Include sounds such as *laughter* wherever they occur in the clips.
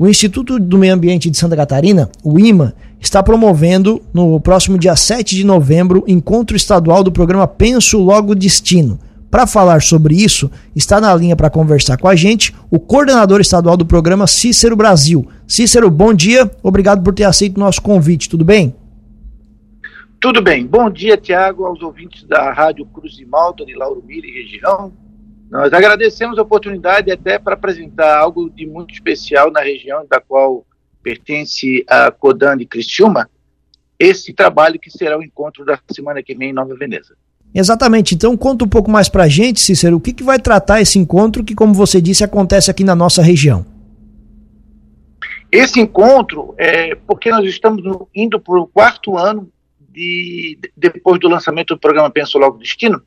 O Instituto do Meio Ambiente de Santa Catarina, o IMA, está promovendo no próximo dia 7 de novembro encontro estadual do programa Penso Logo Destino. Para falar sobre isso, está na linha para conversar com a gente o coordenador estadual do programa Cícero Brasil. Cícero, bom dia, obrigado por ter aceito o nosso convite, tudo bem? Tudo bem. Bom dia, Tiago, aos ouvintes da Rádio Cruz de Malta, de Lauro Miller e região. Nós agradecemos a oportunidade até para apresentar algo de muito especial na região da qual pertence a Codan de Criciúma, esse trabalho que será o encontro da semana que vem em Nova Veneza. Exatamente. Então conta um pouco mais para a gente, Cícero, o que, que vai tratar esse encontro que, como você disse, acontece aqui na nossa região. Esse encontro é porque nós estamos indo para o quarto ano de, depois do lançamento do programa Penso Logo Destino,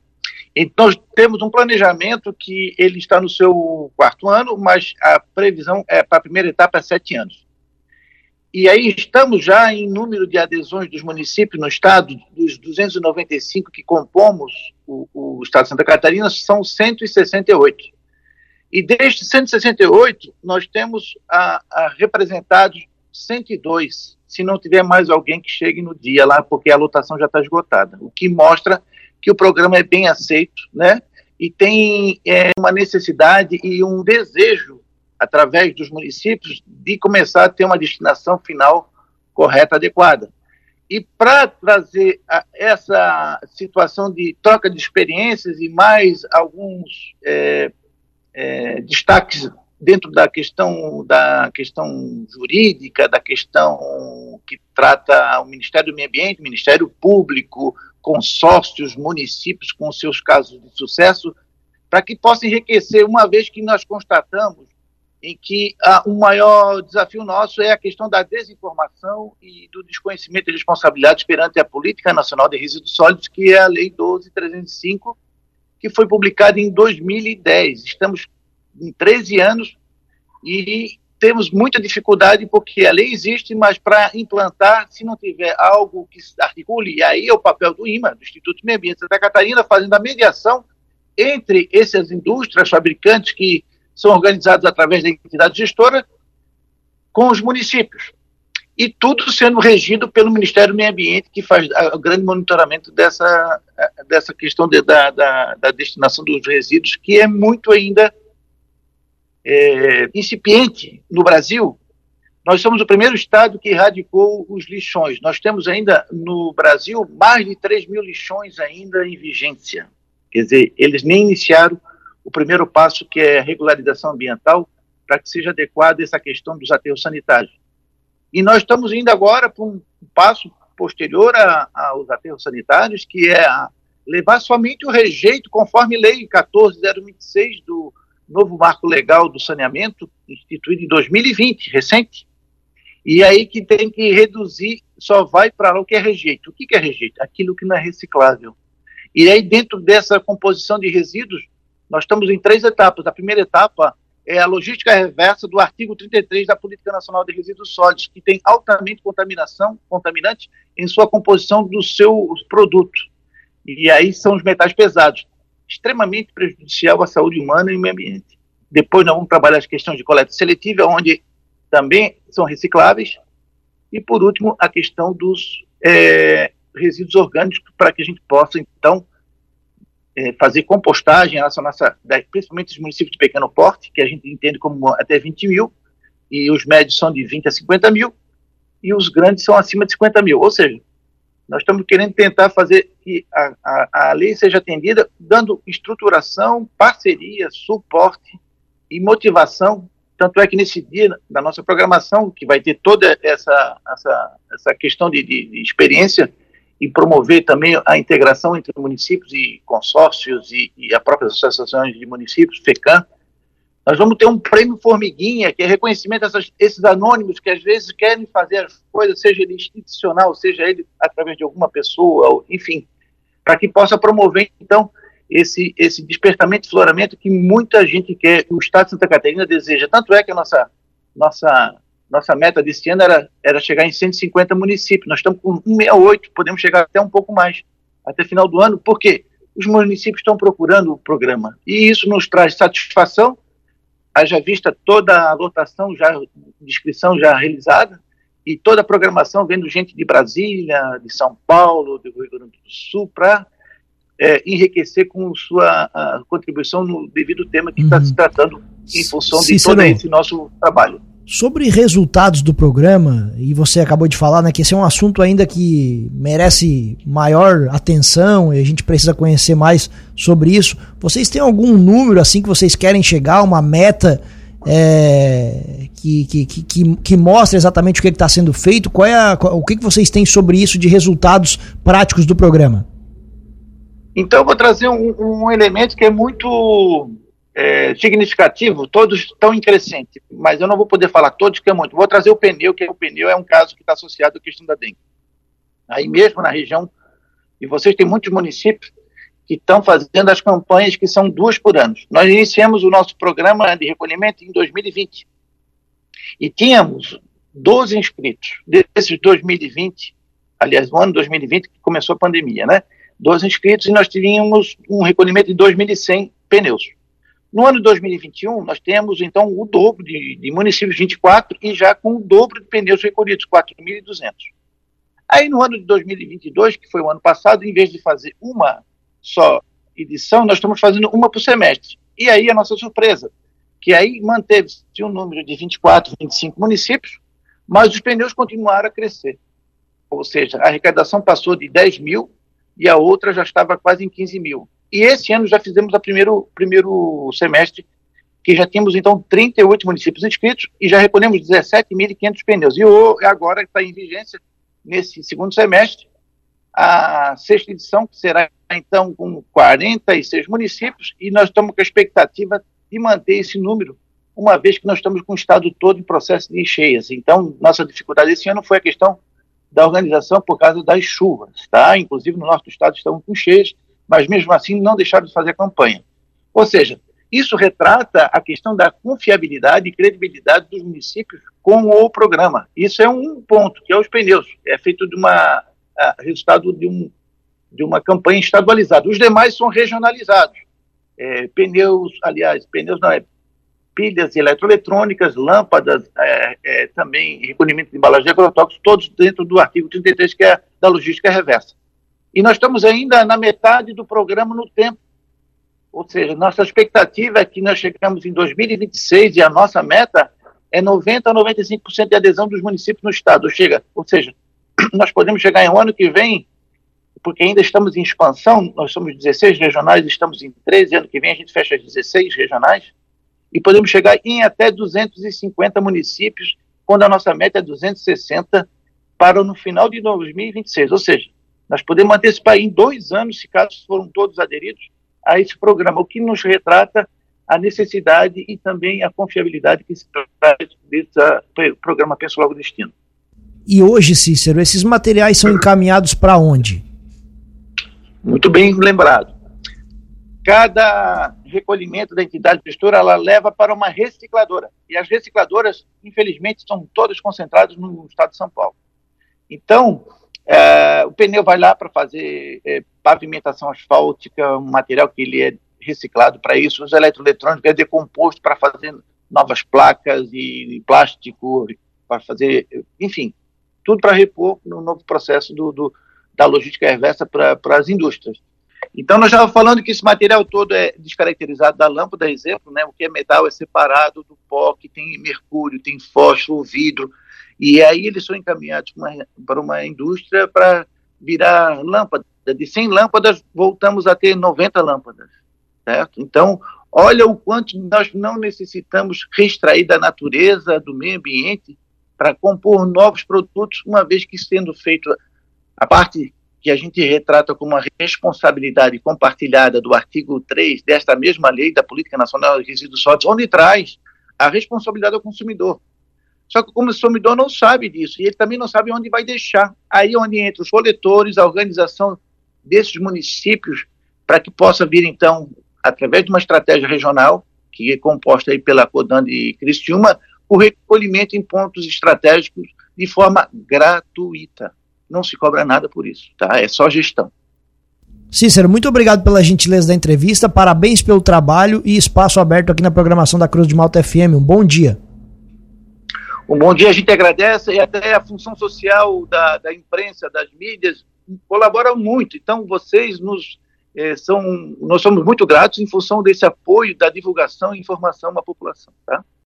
então, temos um planejamento que ele está no seu quarto ano, mas a previsão é para a primeira etapa é sete anos. E aí estamos já em número de adesões dos municípios no estado, dos 295 que compomos o, o estado de Santa Catarina, são 168. E destes 168, nós temos a, a representados 102, se não tiver mais alguém que chegue no dia lá, porque a lotação já está esgotada. O que mostra que o programa é bem aceito, né? E tem é, uma necessidade e um desejo, através dos municípios, de começar a ter uma destinação final correta, adequada. E para trazer a, essa situação de troca de experiências e mais alguns é, é, destaques dentro da questão da questão jurídica, da questão que trata o Ministério do Meio Ambiente, Ministério Público, consórcios, municípios com seus casos de sucesso, para que possa enriquecer, uma vez que nós constatamos em que ah, o maior desafio nosso é a questão da desinformação e do desconhecimento de responsabilidades perante a Política Nacional de Resíduos Sólidos, que é a Lei 12305, que foi publicada em 2010. Estamos em 13 anos e temos muita dificuldade porque a lei existe, mas para implantar, se não tiver algo que articule, e aí é o papel do IMA, do Instituto de Meio Ambiente de Santa Catarina, fazendo a mediação entre essas indústrias, fabricantes que são organizados através da entidade gestora, com os municípios. E tudo sendo regido pelo Ministério do Meio Ambiente, que faz o grande monitoramento dessa, dessa questão de, da, da, da destinação dos resíduos, que é muito ainda é, incipiente no Brasil, nós somos o primeiro estado que erradicou os lixões. Nós temos ainda no Brasil mais de 3 mil lixões ainda em vigência. Quer dizer, eles nem iniciaram o primeiro passo, que é a regularização ambiental, para que seja adequada essa questão dos aterros sanitários. E nós estamos indo agora para um passo posterior aos aterros sanitários, que é levar somente o rejeito, conforme lei 14026 do novo marco legal do saneamento, instituído em 2020, recente, e aí que tem que reduzir, só vai para o que é rejeito. O que, é rejeito? Aquilo que não é reciclável. E aí, dentro dessa composição de resíduos, nós estamos em três etapas. A primeira etapa é a logística reversa do artigo 33 da Política Nacional de Resíduos Sólidos, que tem altamente contaminação, contaminante em sua composição dos seus produtos. E aí são os metais pesados extremamente prejudicial à saúde humana e ao meio ambiente. Depois nós vamos trabalhar as questões de coleta seletiva, onde também são recicláveis. E por último, a questão dos é, resíduos orgânicos, para que a gente possa, então, é, fazer compostagem, nossa, nossa, principalmente os municípios de pequeno porte, que a gente entende como até 20 mil, e os médios são de 20 a 50 mil, e os grandes são acima de 50 mil. Ou seja, nós estamos querendo tentar fazer que a, a, a lei seja atendida dando estruturação, parceria, suporte e motivação. Tanto é que nesse dia da nossa programação, que vai ter toda essa, essa, essa questão de, de, de experiência e promover também a integração entre municípios e consórcios e, e as próprias associações de municípios, FECAM, nós vamos ter um prêmio formiguinha, que é reconhecimento dessas, esses anônimos que às vezes querem fazer as coisas, seja ele institucional, seja ele através de alguma pessoa, enfim, para que possa promover, então, esse, esse despertamento e floramento que muita gente quer, o Estado de Santa Catarina deseja. Tanto é que a nossa, nossa, nossa meta desse ano era, era chegar em 150 municípios. Nós estamos com 168, podemos chegar até um pouco mais, até final do ano. Por quê? Os municípios estão procurando o programa. E isso nos traz satisfação haja vista toda a lotação já, inscrição já realizada, e toda a programação vendo gente de Brasília, de São Paulo, do Rio Grande do Sul, para é, enriquecer com sua contribuição no devido tema que está uhum. se tratando em função de todo esse nosso trabalho. Sobre resultados do programa, e você acabou de falar né, que esse é um assunto ainda que merece maior atenção e a gente precisa conhecer mais sobre isso. Vocês têm algum número assim que vocês querem chegar, uma meta é, que, que, que, que, mostra exatamente o que está sendo feito? Qual é a, o que, que vocês têm sobre isso de resultados práticos do programa? Então, eu vou trazer um, um elemento que é muito é, significativo, todos estão em crescente, mas eu não vou poder falar todos, que é muito. Vou trazer o pneu, que o pneu é um caso que está associado à questão da dengue. Aí mesmo na região, e vocês têm muitos municípios que estão fazendo as campanhas que são duas por ano. Nós iniciamos o nosso programa de recolhimento em 2020 e tínhamos 12 inscritos. Desses 2020, aliás, no ano 2020 que começou a pandemia, né? 12 inscritos e nós tínhamos um recolhimento de 2.100 pneus. No ano de 2021, nós temos, então, o dobro de, de municípios, 24, e já com o dobro de pneus recolhidos, 4.200. Aí, no ano de 2022, que foi o ano passado, em vez de fazer uma só edição, nós estamos fazendo uma por semestre. E aí, a nossa surpresa, que aí manteve-se um número de 24, 25 municípios, mas os pneus continuaram a crescer. Ou seja, a arrecadação passou de 10 mil e a outra já estava quase em 15 mil. E esse ano já fizemos o primeiro, primeiro semestre, que já tínhamos então 38 municípios inscritos e já recolhemos 17.500 pneus. E agora está em vigência, nesse segundo semestre, a sexta edição, que será então com 46 municípios, e nós estamos com a expectativa de manter esse número, uma vez que nós estamos com o estado todo em processo de cheias. Então, nossa dificuldade esse ano foi a questão da organização por causa das chuvas, tá? Inclusive no nosso estado estamos com cheias, mas mesmo assim não deixaram de fazer campanha. Ou seja, isso retrata a questão da confiabilidade e credibilidade dos municípios com o programa. Isso é um ponto, que é os pneus. É feito de uma resultado de, um, de uma campanha estadualizada. Os demais são regionalizados. É, pneus, aliás, pneus não é pilhas eletroeletrônicas, lâmpadas, é, é, também recolhimento de embalagem de agrotóxicos, todos dentro do artigo 33, que é da logística reversa. E nós estamos ainda na metade do programa no tempo. Ou seja, nossa expectativa é que nós chegamos em 2026 e a nossa meta é 90% a 95% de adesão dos municípios no estado. Chega, ou seja, *clears throat* nós podemos chegar em um ano que vem, porque ainda estamos em expansão, nós somos 16 regionais, estamos em 13, ano que vem a gente fecha as 16 regionais, e podemos chegar em até 250 municípios, quando a nossa meta é 260 para no final de 2026. Ou seja, nós podemos antecipar em dois anos, se caso foram todos aderidos a esse programa, o que nos retrata a necessidade e também a confiabilidade que se traz desse programa Penso Logo Destino. E hoje, Cícero, esses materiais são encaminhados para onde? Muito bem lembrado. Cada recolhimento da entidade gestora ela leva para uma recicladora. E as recicladoras, infelizmente, são todas concentradas no estado de São Paulo. Então, é, o pneu vai lá para fazer é, pavimentação asfáltica, um material que ele é reciclado para isso. Os eletroeletrônicos é decomposto para fazer novas placas e plástico, para fazer, enfim, tudo para repor no novo processo do, do da logística reversa para as indústrias. Então, nós já falando que esse material todo é descaracterizado da lâmpada, exemplo, né? O que é metal é separado do pó, que tem mercúrio, tem fósforo, vidro, e aí eles são encaminhados para uma, para uma indústria para virar lâmpada. De 100 lâmpadas, voltamos a ter 90 lâmpadas, certo? Então, olha o quanto nós não necessitamos reextrair da natureza, do meio ambiente, para compor novos produtos, uma vez que sendo feito a parte que a gente retrata como uma responsabilidade compartilhada do artigo 3 desta mesma lei da Política Nacional de Resíduos Sólidos, onde traz a responsabilidade ao consumidor. Só que o consumidor não sabe disso e ele também não sabe onde vai deixar. Aí onde entra os coletores, a organização desses municípios para que possa vir então através de uma estratégia regional que é composta aí pela Codan de Criciúma, o recolhimento em pontos estratégicos de forma gratuita. Não se cobra nada por isso, tá? É só gestão. Cícero, muito obrigado pela gentileza da entrevista, parabéns pelo trabalho e espaço aberto aqui na programação da Cruz de Malta FM. Um bom dia. Um bom dia, a gente agradece e até a função social da, da imprensa, das mídias, colaboram muito. Então, vocês nos eh, são, nós somos muito gratos em função desse apoio da divulgação e informação à população. Tá?